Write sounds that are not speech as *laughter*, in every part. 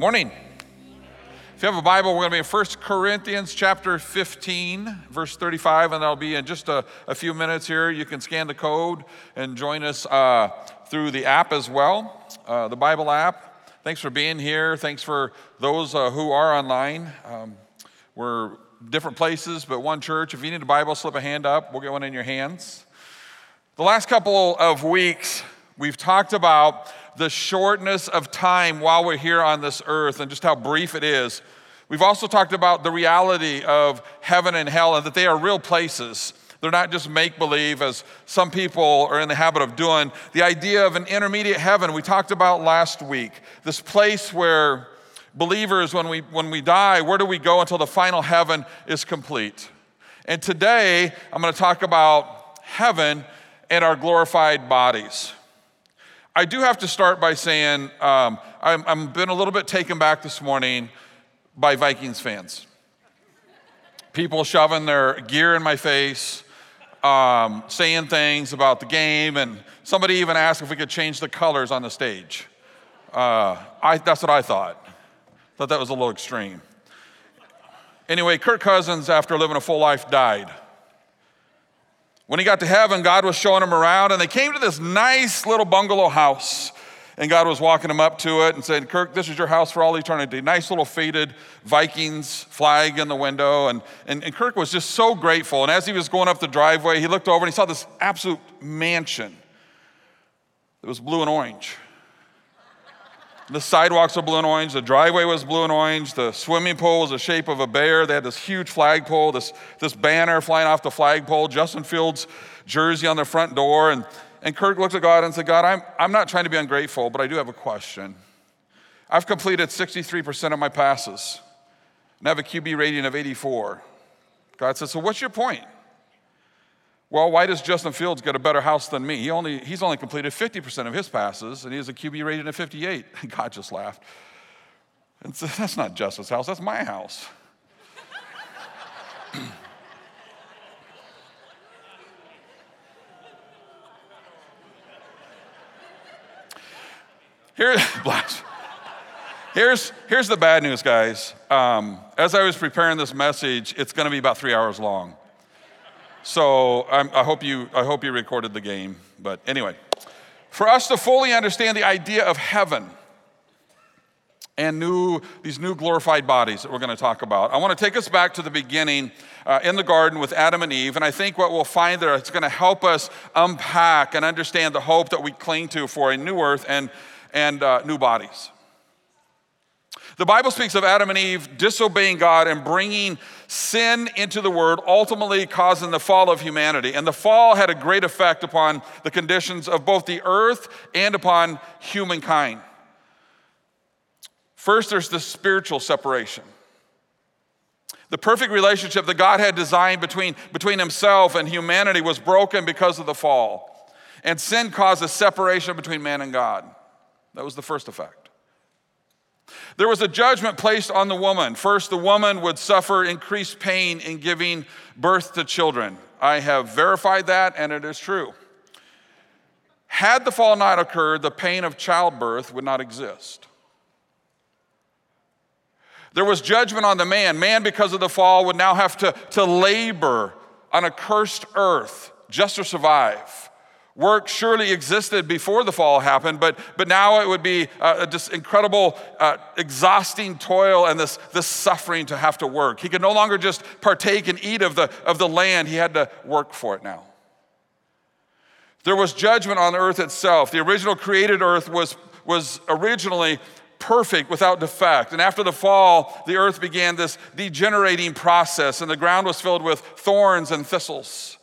Morning. If you have a Bible, we're going to be in 1 Corinthians chapter 15, verse 35, and that'll be in just a, a few minutes here. You can scan the code and join us uh, through the app as well, uh, the Bible app. Thanks for being here. Thanks for those uh, who are online. Um, we're different places, but one church. If you need a Bible, slip a hand up. We'll get one in your hands. The last couple of weeks, we've talked about the shortness of time while we're here on this earth and just how brief it is. We've also talked about the reality of heaven and hell and that they are real places. They're not just make believe, as some people are in the habit of doing. The idea of an intermediate heaven, we talked about last week. This place where believers, when we, when we die, where do we go until the final heaven is complete? And today, I'm going to talk about heaven and our glorified bodies. I do have to start by saying um, I'm, I'm been a little bit taken back this morning by Vikings fans. People shoving their gear in my face, um, saying things about the game, and somebody even asked if we could change the colors on the stage. Uh, I, that's what I thought. Thought that was a little extreme. Anyway, Kirk Cousins, after living a full life, died. When he got to heaven, God was showing him around, and they came to this nice little bungalow house. And God was walking him up to it and said, Kirk, this is your house for all eternity. Nice little faded Vikings flag in the window. And, and, and Kirk was just so grateful. And as he was going up the driveway, he looked over and he saw this absolute mansion that was blue and orange. The sidewalks were blue and orange. The driveway was blue and orange. The swimming pool was the shape of a bear. They had this huge flagpole, this, this banner flying off the flagpole, Justin Fields' jersey on the front door. And, and Kirk looked at God and said, God, I'm, I'm not trying to be ungrateful, but I do have a question. I've completed 63% of my passes and I have a QB rating of 84. God said, So what's your point? Well, why does Justin Fields get a better house than me? He only, he's only completed 50% of his passes, and he has a QB rating of 58. *laughs* God just laughed. And said, That's not Justin's house, that's my house. *clears throat* Here, *laughs* here's, here's the bad news, guys. Um, as I was preparing this message, it's going to be about three hours long. So I'm, i hope you, I hope you recorded the game. But anyway, for us to fully understand the idea of heaven and new, these new glorified bodies that we're going to talk about, I want to take us back to the beginning uh, in the garden with Adam and Eve. And I think what we'll find there is going to help us unpack and understand the hope that we cling to for a new earth and, and uh, new bodies. The Bible speaks of Adam and Eve disobeying God and bringing sin into the world, ultimately causing the fall of humanity. And the fall had a great effect upon the conditions of both the earth and upon humankind. First, there's the spiritual separation. The perfect relationship that God had designed between, between himself and humanity was broken because of the fall. And sin caused a separation between man and God. That was the first effect. There was a judgment placed on the woman. First, the woman would suffer increased pain in giving birth to children. I have verified that, and it is true. Had the fall not occurred, the pain of childbirth would not exist. There was judgment on the man. Man, because of the fall, would now have to, to labor on a cursed earth just to survive. Work surely existed before the fall happened, but, but now it would be uh, just incredible, uh, exhausting toil and this, this suffering to have to work. He could no longer just partake and eat of the, of the land, he had to work for it now. There was judgment on earth itself. The original created earth was, was originally perfect without defect. And after the fall, the earth began this degenerating process, and the ground was filled with thorns and thistles.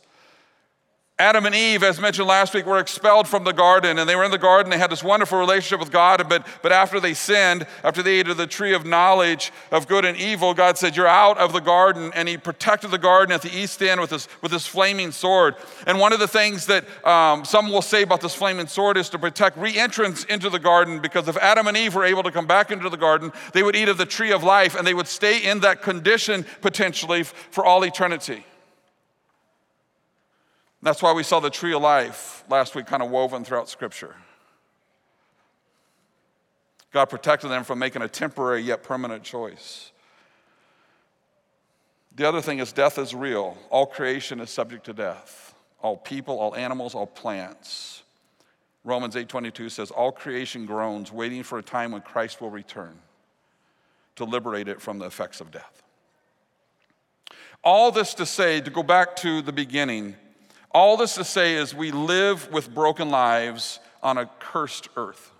Adam and Eve, as mentioned last week, were expelled from the garden, and they were in the garden. They had this wonderful relationship with God, but, but after they sinned, after they ate of the tree of knowledge of good and evil, God said, You're out of the garden. And He protected the garden at the east end with this, with this flaming sword. And one of the things that um, some will say about this flaming sword is to protect re entrance into the garden, because if Adam and Eve were able to come back into the garden, they would eat of the tree of life, and they would stay in that condition potentially for all eternity. That's why we saw the tree of life last week kind of woven throughout Scripture. God protected them from making a temporary yet permanent choice. The other thing is death is real. All creation is subject to death. All people, all animals, all plants. Romans 8:22 says all creation groans waiting for a time when Christ will return to liberate it from the effects of death. All this to say to go back to the beginning, all this to say is we live with broken lives on a cursed earth.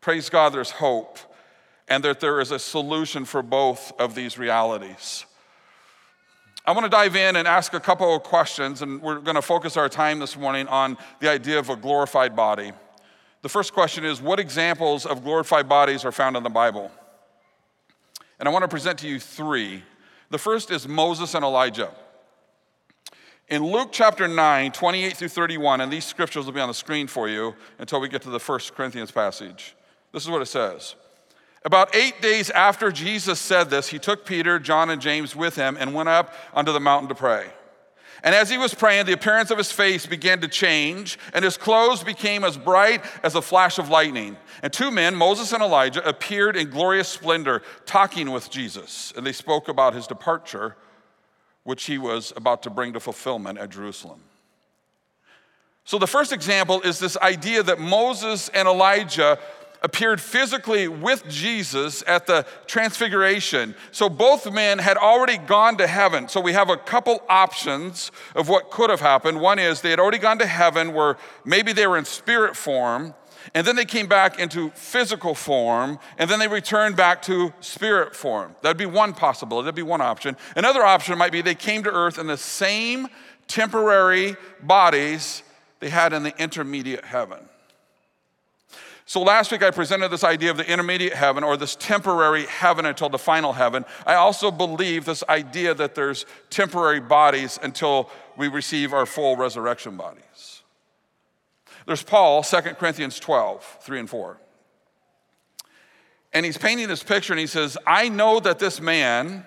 Praise God there's hope and that there is a solution for both of these realities. I want to dive in and ask a couple of questions, and we're going to focus our time this morning on the idea of a glorified body. The first question is What examples of glorified bodies are found in the Bible? And I want to present to you three. The first is Moses and Elijah. In Luke chapter 9, 28 through 31, and these scriptures will be on the screen for you until we get to the first Corinthians passage. This is what it says. About eight days after Jesus said this, he took Peter, John, and James with him and went up onto the mountain to pray. And as he was praying, the appearance of his face began to change, and his clothes became as bright as a flash of lightning. And two men, Moses and Elijah, appeared in glorious splendor, talking with Jesus. And they spoke about his departure, which he was about to bring to fulfillment at Jerusalem. So, the first example is this idea that Moses and Elijah appeared physically with Jesus at the transfiguration. So both men had already gone to heaven. So we have a couple options of what could have happened. One is they had already gone to heaven where maybe they were in spirit form, and then they came back into physical form, and then they returned back to spirit form. That'd be one possibility, that'd be one option. Another option might be they came to earth in the same temporary bodies they had in the intermediate heaven. So last week I presented this idea of the intermediate heaven or this temporary heaven until the final heaven. I also believe this idea that there's temporary bodies until we receive our full resurrection bodies. There's Paul, 2 Corinthians 12, 3 and 4. And he's painting this picture and he says, I know that this man,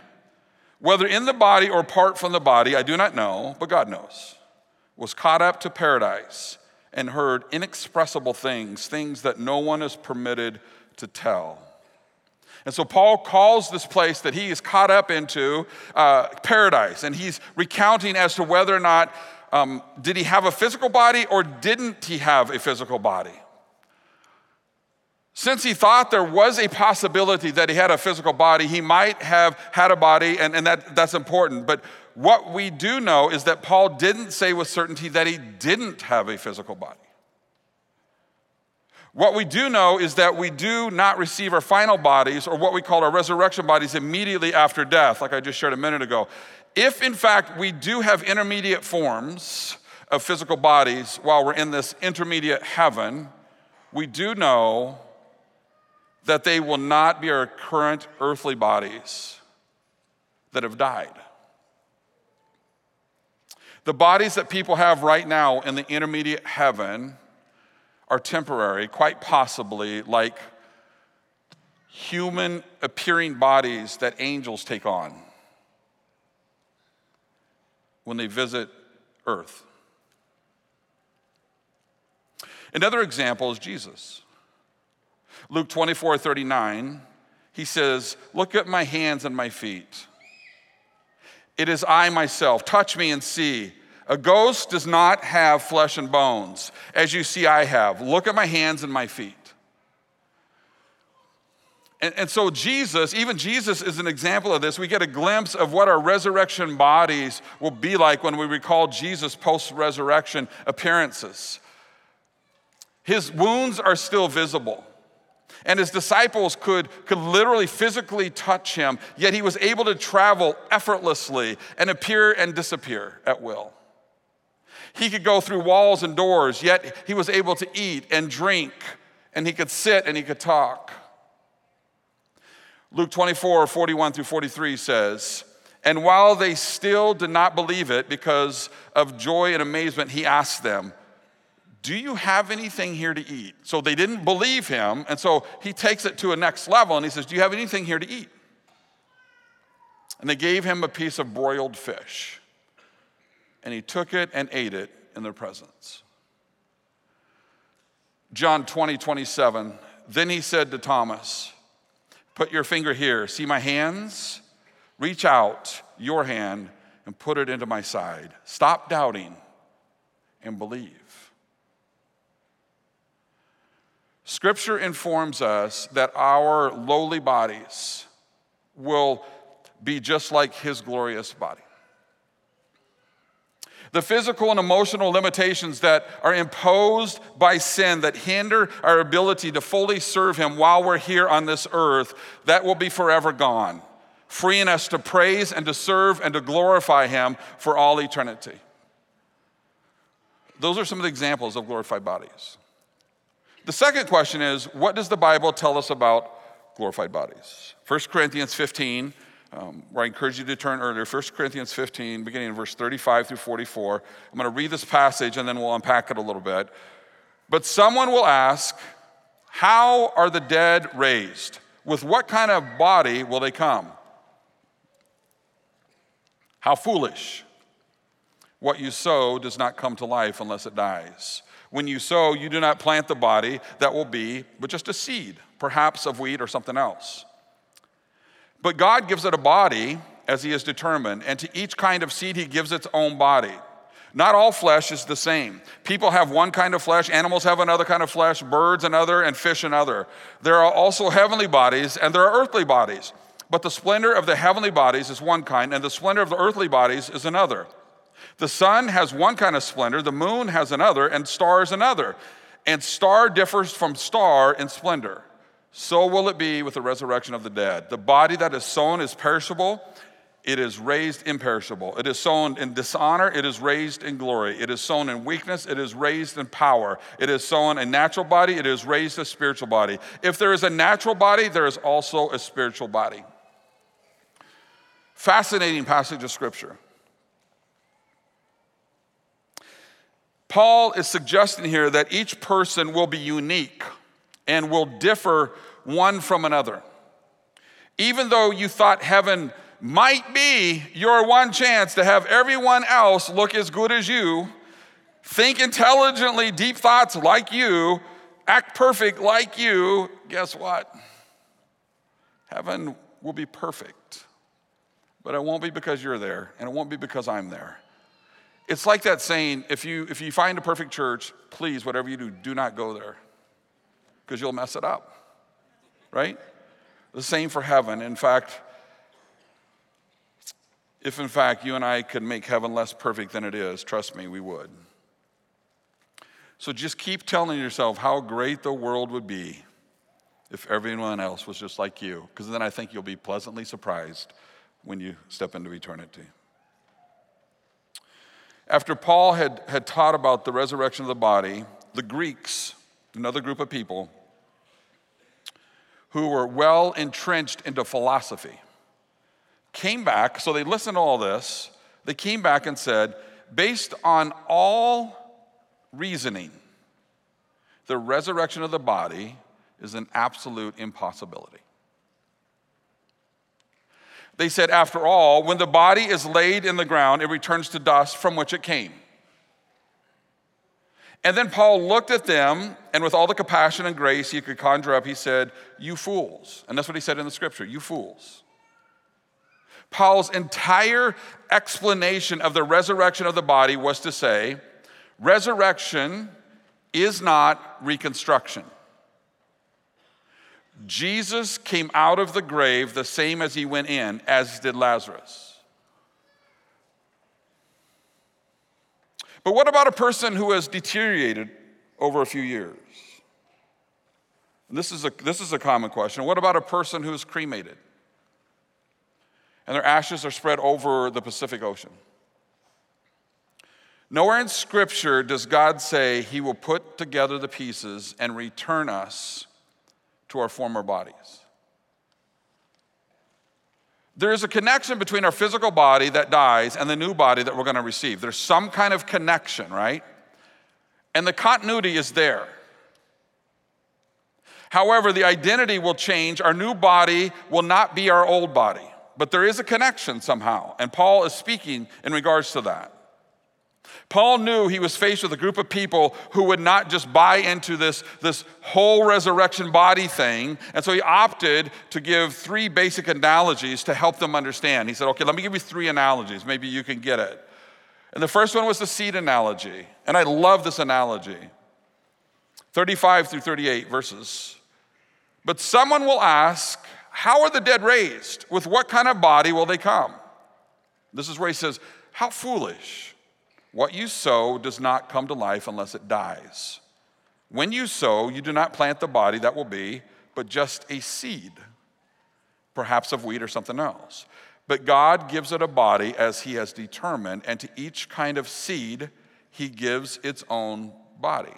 whether in the body or apart from the body, I do not know, but God knows, was caught up to paradise and heard inexpressible things, things that no one is permitted to tell. And so Paul calls this place that he is caught up into uh, paradise, and he's recounting as to whether or not um, did he have a physical body or didn't he have a physical body. Since he thought there was a possibility that he had a physical body, he might have had a body, and, and that, that's important. But what we do know is that Paul didn't say with certainty that he didn't have a physical body. What we do know is that we do not receive our final bodies, or what we call our resurrection bodies, immediately after death, like I just shared a minute ago. If, in fact, we do have intermediate forms of physical bodies while we're in this intermediate heaven, we do know that they will not be our current earthly bodies that have died. The bodies that people have right now in the intermediate heaven are temporary, quite possibly like human appearing bodies that angels take on when they visit earth. Another example is Jesus. Luke 24 39, he says, Look at my hands and my feet. It is I myself. Touch me and see. A ghost does not have flesh and bones, as you see I have. Look at my hands and my feet. And, and, so, Jesus, even Jesus is an example of this. We get a glimpse of what our resurrection bodies will be like when we recall Jesus' post resurrection appearances. His wounds are still visible. And his disciples could, could literally physically touch him, yet he was able to travel effortlessly and appear and disappear at will. He could go through walls and doors, yet he was able to eat and drink, and he could sit and he could talk. Luke 24, 41 through 43 says, And while they still did not believe it because of joy and amazement, he asked them, do you have anything here to eat? So they didn't believe him. And so he takes it to a next level and he says, Do you have anything here to eat? And they gave him a piece of broiled fish. And he took it and ate it in their presence. John 20, 27. Then he said to Thomas, Put your finger here. See my hands? Reach out your hand and put it into my side. Stop doubting and believe. Scripture informs us that our lowly bodies will be just like his glorious body. The physical and emotional limitations that are imposed by sin that hinder our ability to fully serve Him while we're here on this earth, that will be forever gone, freeing us to praise and to serve and to glorify Him for all eternity. Those are some of the examples of glorified bodies. The second question is what does the Bible tell us about glorified bodies? 1 Corinthians 15 um, where I encourage you to turn earlier, 1 Corinthians 15, beginning in verse 35 through 44. I'm going to read this passage and then we'll unpack it a little bit. But someone will ask, How are the dead raised? With what kind of body will they come? How foolish. What you sow does not come to life unless it dies. When you sow, you do not plant the body that will be, but just a seed, perhaps of wheat or something else. But God gives it a body as He has determined, and to each kind of seed, He gives its own body. Not all flesh is the same. People have one kind of flesh, animals have another kind of flesh, birds another, and fish another. There are also heavenly bodies and there are earthly bodies. But the splendor of the heavenly bodies is one kind, and the splendor of the earthly bodies is another. The sun has one kind of splendor, the moon has another, and stars another. And star differs from star in splendor so will it be with the resurrection of the dead. The body that is sown is perishable, it is raised imperishable. It is sown in dishonor, it is raised in glory. It is sown in weakness, it is raised in power. It is sown a natural body, it is raised a spiritual body. If there is a natural body, there is also a spiritual body. Fascinating passage of scripture. Paul is suggesting here that each person will be unique and will differ one from another. Even though you thought heaven might be your one chance to have everyone else look as good as you, think intelligently, deep thoughts like you, act perfect like you, guess what? Heaven will be perfect. But it won't be because you're there, and it won't be because I'm there. It's like that saying if you, if you find a perfect church, please, whatever you do, do not go there because you'll mess it up, right? The same for heaven. In fact, if in fact you and I could make heaven less perfect than it is, trust me, we would. So just keep telling yourself how great the world would be if everyone else was just like you, because then I think you'll be pleasantly surprised when you step into eternity. After Paul had, had taught about the resurrection of the body, the Greeks, another group of people, who were well entrenched into philosophy came back, so they listened to all this. They came back and said, based on all reasoning, the resurrection of the body is an absolute impossibility. They said, after all, when the body is laid in the ground, it returns to dust from which it came. And then Paul looked at them, and with all the compassion and grace he could conjure up, he said, You fools. And that's what he said in the scripture, you fools. Paul's entire explanation of the resurrection of the body was to say, Resurrection is not reconstruction. Jesus came out of the grave the same as he went in, as did Lazarus. But what about a person who has deteriorated over a few years? This is a, this is a common question. What about a person who's cremated and their ashes are spread over the Pacific Ocean? Nowhere in Scripture does God say he will put together the pieces and return us to our former bodies. There is a connection between our physical body that dies and the new body that we're going to receive. There's some kind of connection, right? And the continuity is there. However, the identity will change. Our new body will not be our old body, but there is a connection somehow. And Paul is speaking in regards to that. Paul knew he was faced with a group of people who would not just buy into this, this whole resurrection body thing. And so he opted to give three basic analogies to help them understand. He said, Okay, let me give you three analogies. Maybe you can get it. And the first one was the seed analogy. And I love this analogy 35 through 38 verses. But someone will ask, How are the dead raised? With what kind of body will they come? This is where he says, How foolish. What you sow does not come to life unless it dies. When you sow, you do not plant the body that will be, but just a seed, perhaps of wheat or something else. But God gives it a body as He has determined, and to each kind of seed, He gives its own body.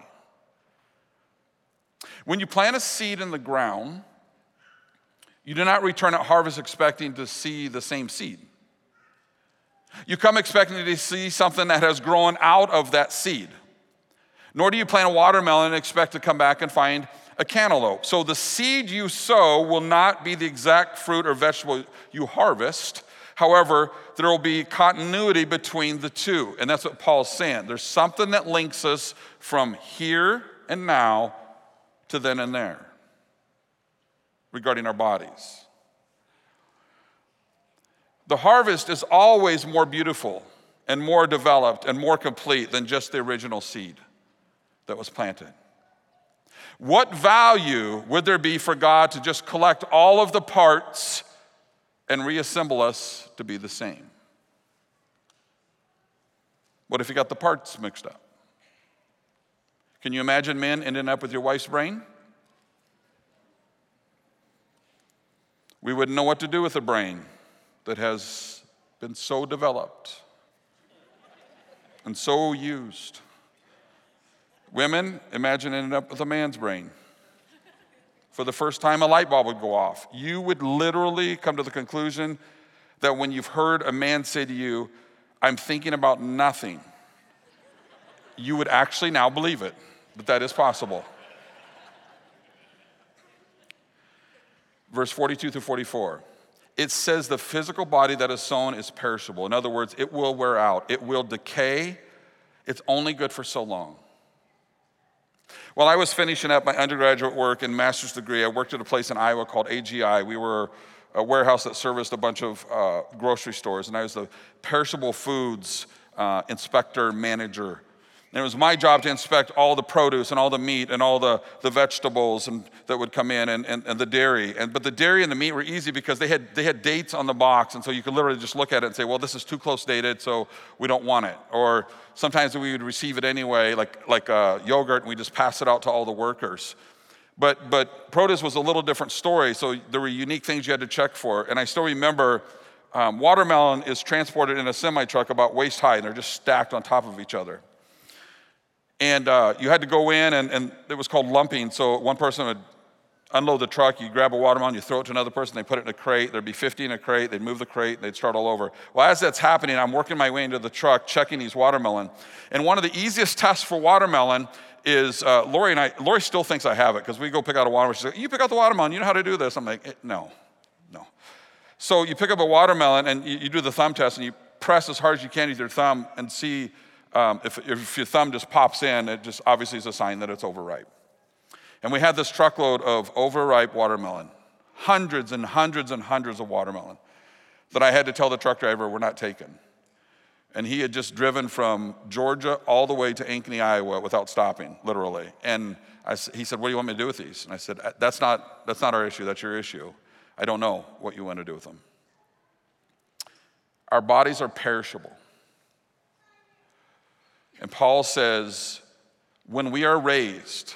When you plant a seed in the ground, you do not return at harvest expecting to see the same seed. You come expecting to see something that has grown out of that seed. Nor do you plant a watermelon and expect to come back and find a cantaloupe. So the seed you sow will not be the exact fruit or vegetable you harvest. However, there will be continuity between the two. And that's what Paul's saying. There's something that links us from here and now to then and there regarding our bodies. The harvest is always more beautiful and more developed and more complete than just the original seed that was planted. What value would there be for God to just collect all of the parts and reassemble us to be the same? What if you got the parts mixed up? Can you imagine men ending up with your wife's brain? We wouldn't know what to do with the brain that has been so developed and so used. Women, imagine ending up with a man's brain. For the first time, a light bulb would go off. You would literally come to the conclusion that when you've heard a man say to you, I'm thinking about nothing, you would actually now believe it, that that is possible. Verse 42 through 44 it says the physical body that is sown is perishable. In other words, it will wear out, it will decay. It's only good for so long. While I was finishing up my undergraduate work and master's degree, I worked at a place in Iowa called AGI. We were a warehouse that serviced a bunch of uh, grocery stores, and I was the perishable foods uh, inspector manager and it was my job to inspect all the produce and all the meat and all the, the vegetables and, that would come in and, and, and the dairy. And, but the dairy and the meat were easy because they had, they had dates on the box. And so you could literally just look at it and say, well, this is too close dated, so we don't want it. Or sometimes we would receive it anyway, like, like uh, yogurt, and we just pass it out to all the workers. But, but produce was a little different story, so there were unique things you had to check for. And I still remember um, watermelon is transported in a semi truck about waist high, and they're just stacked on top of each other. And uh, you had to go in, and, and it was called lumping. So one person would unload the truck, you grab a watermelon, you throw it to another person, they put it in a crate. There'd be 50 in a crate, they'd move the crate, and they'd start all over. Well, as that's happening, I'm working my way into the truck, checking these watermelon. And one of the easiest tests for watermelon is uh, Lori and I, Lori still thinks I have it because we go pick out a watermelon. She's like, You pick out the watermelon, you know how to do this. I'm like, eh, No, no. So you pick up a watermelon and you, you do the thumb test and you press as hard as you can with your thumb and see um, if, if your thumb just pops in, it just obviously is a sign that it's overripe. And we had this truckload of overripe watermelon, hundreds and hundreds and hundreds of watermelon that I had to tell the truck driver we're not taking. And he had just driven from Georgia all the way to Ankeny, Iowa without stopping, literally. And I, he said, What do you want me to do with these? And I said, that's not, that's not our issue, that's your issue. I don't know what you want to do with them. Our bodies are perishable. And Paul says, when we are raised,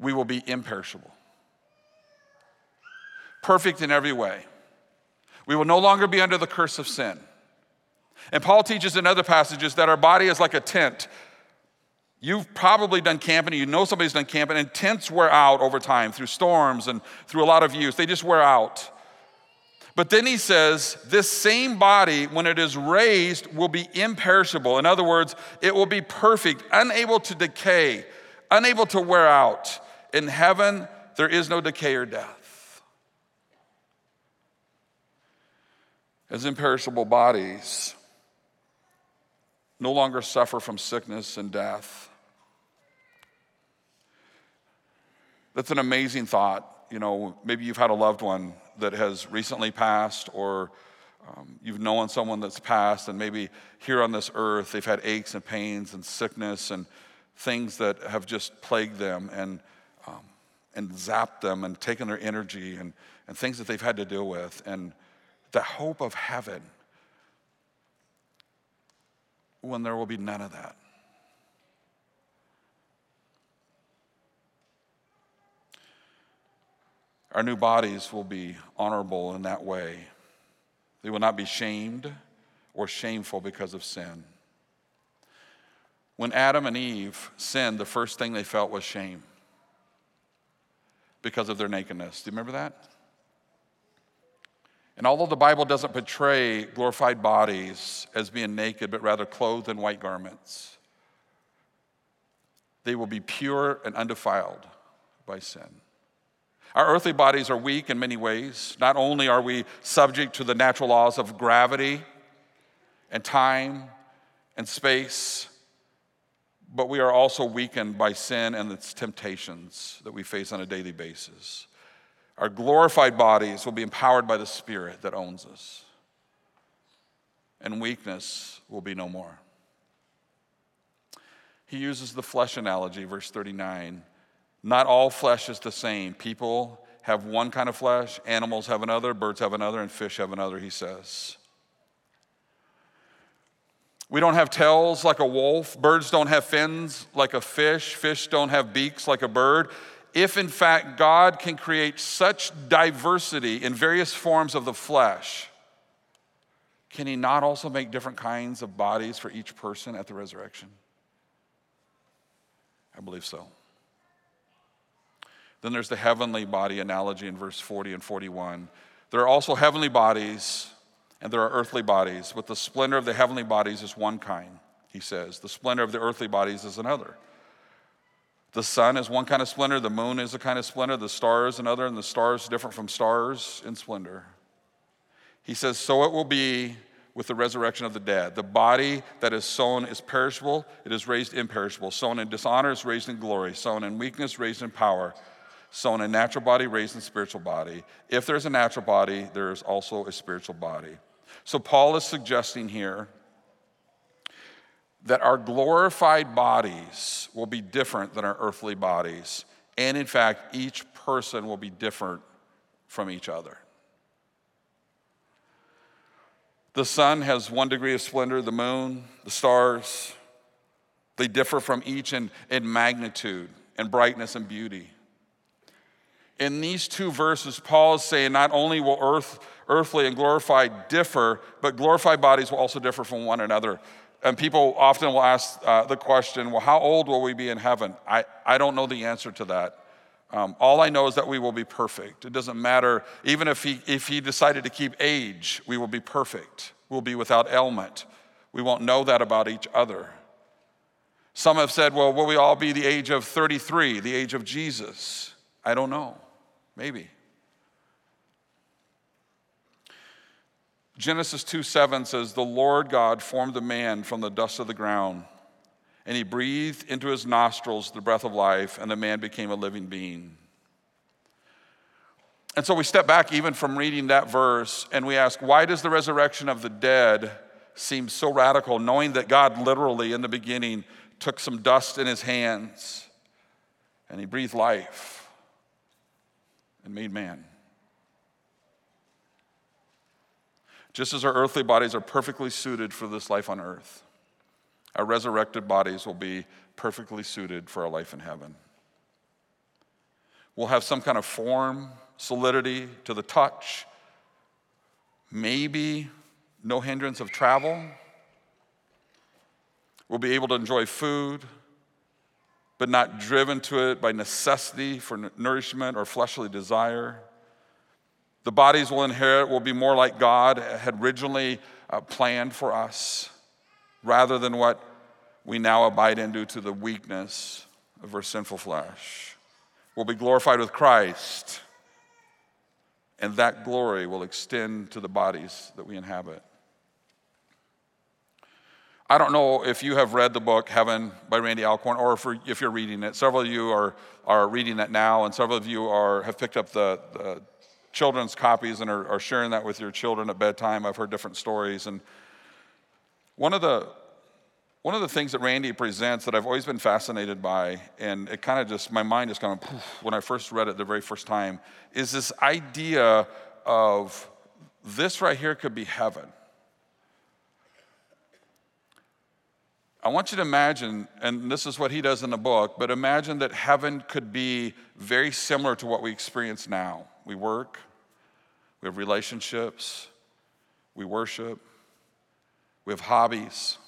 we will be imperishable, perfect in every way. We will no longer be under the curse of sin. And Paul teaches in other passages that our body is like a tent. You've probably done camping, you know somebody's done camping, and tents wear out over time through storms and through a lot of use. They just wear out. But then he says, this same body, when it is raised, will be imperishable. In other words, it will be perfect, unable to decay, unable to wear out. In heaven, there is no decay or death. As imperishable bodies, no longer suffer from sickness and death. That's an amazing thought. You know, maybe you've had a loved one that has recently passed, or um, you've known someone that's passed, and maybe here on this earth they've had aches and pains and sickness and things that have just plagued them and, um, and zapped them and taken their energy and, and things that they've had to deal with. And the hope of heaven when there will be none of that. Our new bodies will be honorable in that way. They will not be shamed or shameful because of sin. When Adam and Eve sinned, the first thing they felt was shame because of their nakedness. Do you remember that? And although the Bible doesn't portray glorified bodies as being naked, but rather clothed in white garments, they will be pure and undefiled by sin. Our earthly bodies are weak in many ways. Not only are we subject to the natural laws of gravity and time and space, but we are also weakened by sin and its temptations that we face on a daily basis. Our glorified bodies will be empowered by the Spirit that owns us, and weakness will be no more. He uses the flesh analogy, verse 39. Not all flesh is the same. People have one kind of flesh, animals have another, birds have another, and fish have another, he says. We don't have tails like a wolf. Birds don't have fins like a fish. Fish don't have beaks like a bird. If in fact God can create such diversity in various forms of the flesh, can he not also make different kinds of bodies for each person at the resurrection? I believe so. Then there's the heavenly body analogy in verse 40 and 41. There are also heavenly bodies and there are earthly bodies, but the splendor of the heavenly bodies is one kind, he says. The splendor of the earthly bodies is another. The sun is one kind of splendor, the moon is a kind of splendor, the stars another, and the stars different from stars in splendor. He says, So it will be with the resurrection of the dead. The body that is sown is perishable, it is raised imperishable. Sown in dishonor is raised in glory. Sown in weakness, raised in power sown a natural body, raised in spiritual body. If there's a natural body, there is also a spiritual body. So Paul is suggesting here that our glorified bodies will be different than our earthly bodies. And in fact, each person will be different from each other. The sun has one degree of splendor, the moon, the stars, they differ from each in, in magnitude and brightness and beauty in these two verses, Paul is saying not only will earth, earthly and glorified differ, but glorified bodies will also differ from one another. And people often will ask uh, the question, well, how old will we be in heaven? I, I don't know the answer to that. Um, all I know is that we will be perfect. It doesn't matter, even if he, if he decided to keep age, we will be perfect. We'll be without ailment. We won't know that about each other. Some have said, well, will we all be the age of 33, the age of Jesus? I don't know. Maybe. Genesis 2 7 says, The Lord God formed the man from the dust of the ground, and he breathed into his nostrils the breath of life, and the man became a living being. And so we step back even from reading that verse and we ask, why does the resurrection of the dead seem so radical, knowing that God literally in the beginning took some dust in his hands and he breathed life? And made man. Just as our earthly bodies are perfectly suited for this life on earth, our resurrected bodies will be perfectly suited for our life in heaven. We'll have some kind of form, solidity to the touch, maybe no hindrance of travel. We'll be able to enjoy food, but not driven to it by necessity for nourishment or fleshly desire. The bodies we'll inherit will be more like God had originally uh, planned for us, rather than what we now abide in due to the weakness of our sinful flesh. We'll be glorified with Christ, and that glory will extend to the bodies that we inhabit. I don't know if you have read the book Heaven by Randy Alcorn or if, you're reading it. Several of you are, are reading that now, and several of you are, have picked up the, the children's copies and are, are sharing that with your children at bedtime. I've heard different stories. And one of the one of the things that Randy presents that I've always been fascinated by, and it kind of just, my mind just kind of, when I first read it the very first time, is this idea of this right here could be heaven. I want you to imagine, and this is what he does in the book, but imagine that heaven could be very similar to what we experience now. We work, we have relationships, we worship, we have hobbies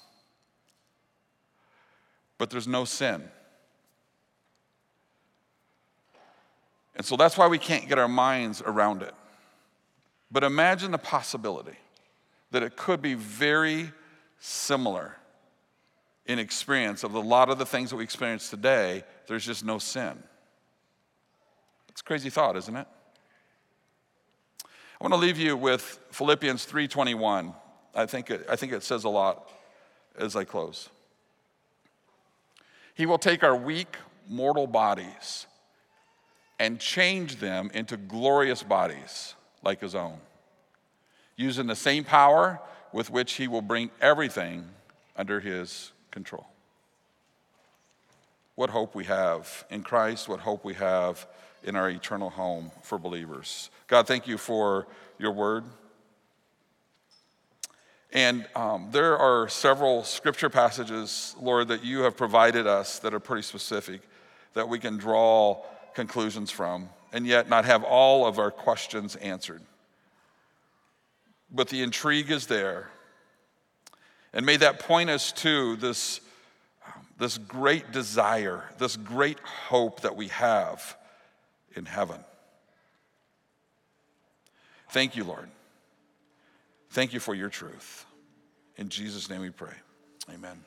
but there's no sin. And so that's why we can't get our minds around it. But imagine the possibility that it could be very similar in experience of a lot of the things that we experience today, there's just no sin. It's a crazy thought, isn't it? I want to leave you with Philippians 3:21. I think it, I think it says a lot as I close. He will take our weak, mortal bodies and change them into glorious bodies like his own, using the same power with which he will bring everything under his control. What hope we have in Christ, what hope we have in our eternal home for believers. God, thank you for your word. And um, there are several scripture passages, Lord, that you have provided us that are pretty specific that we can draw conclusions from and yet not have all of our questions answered. But the intrigue is there. And may that point us to this, um, this great desire, this great hope that we have in heaven. Thank you, Lord. Thank you for your truth. In Jesus' name we pray. Amen.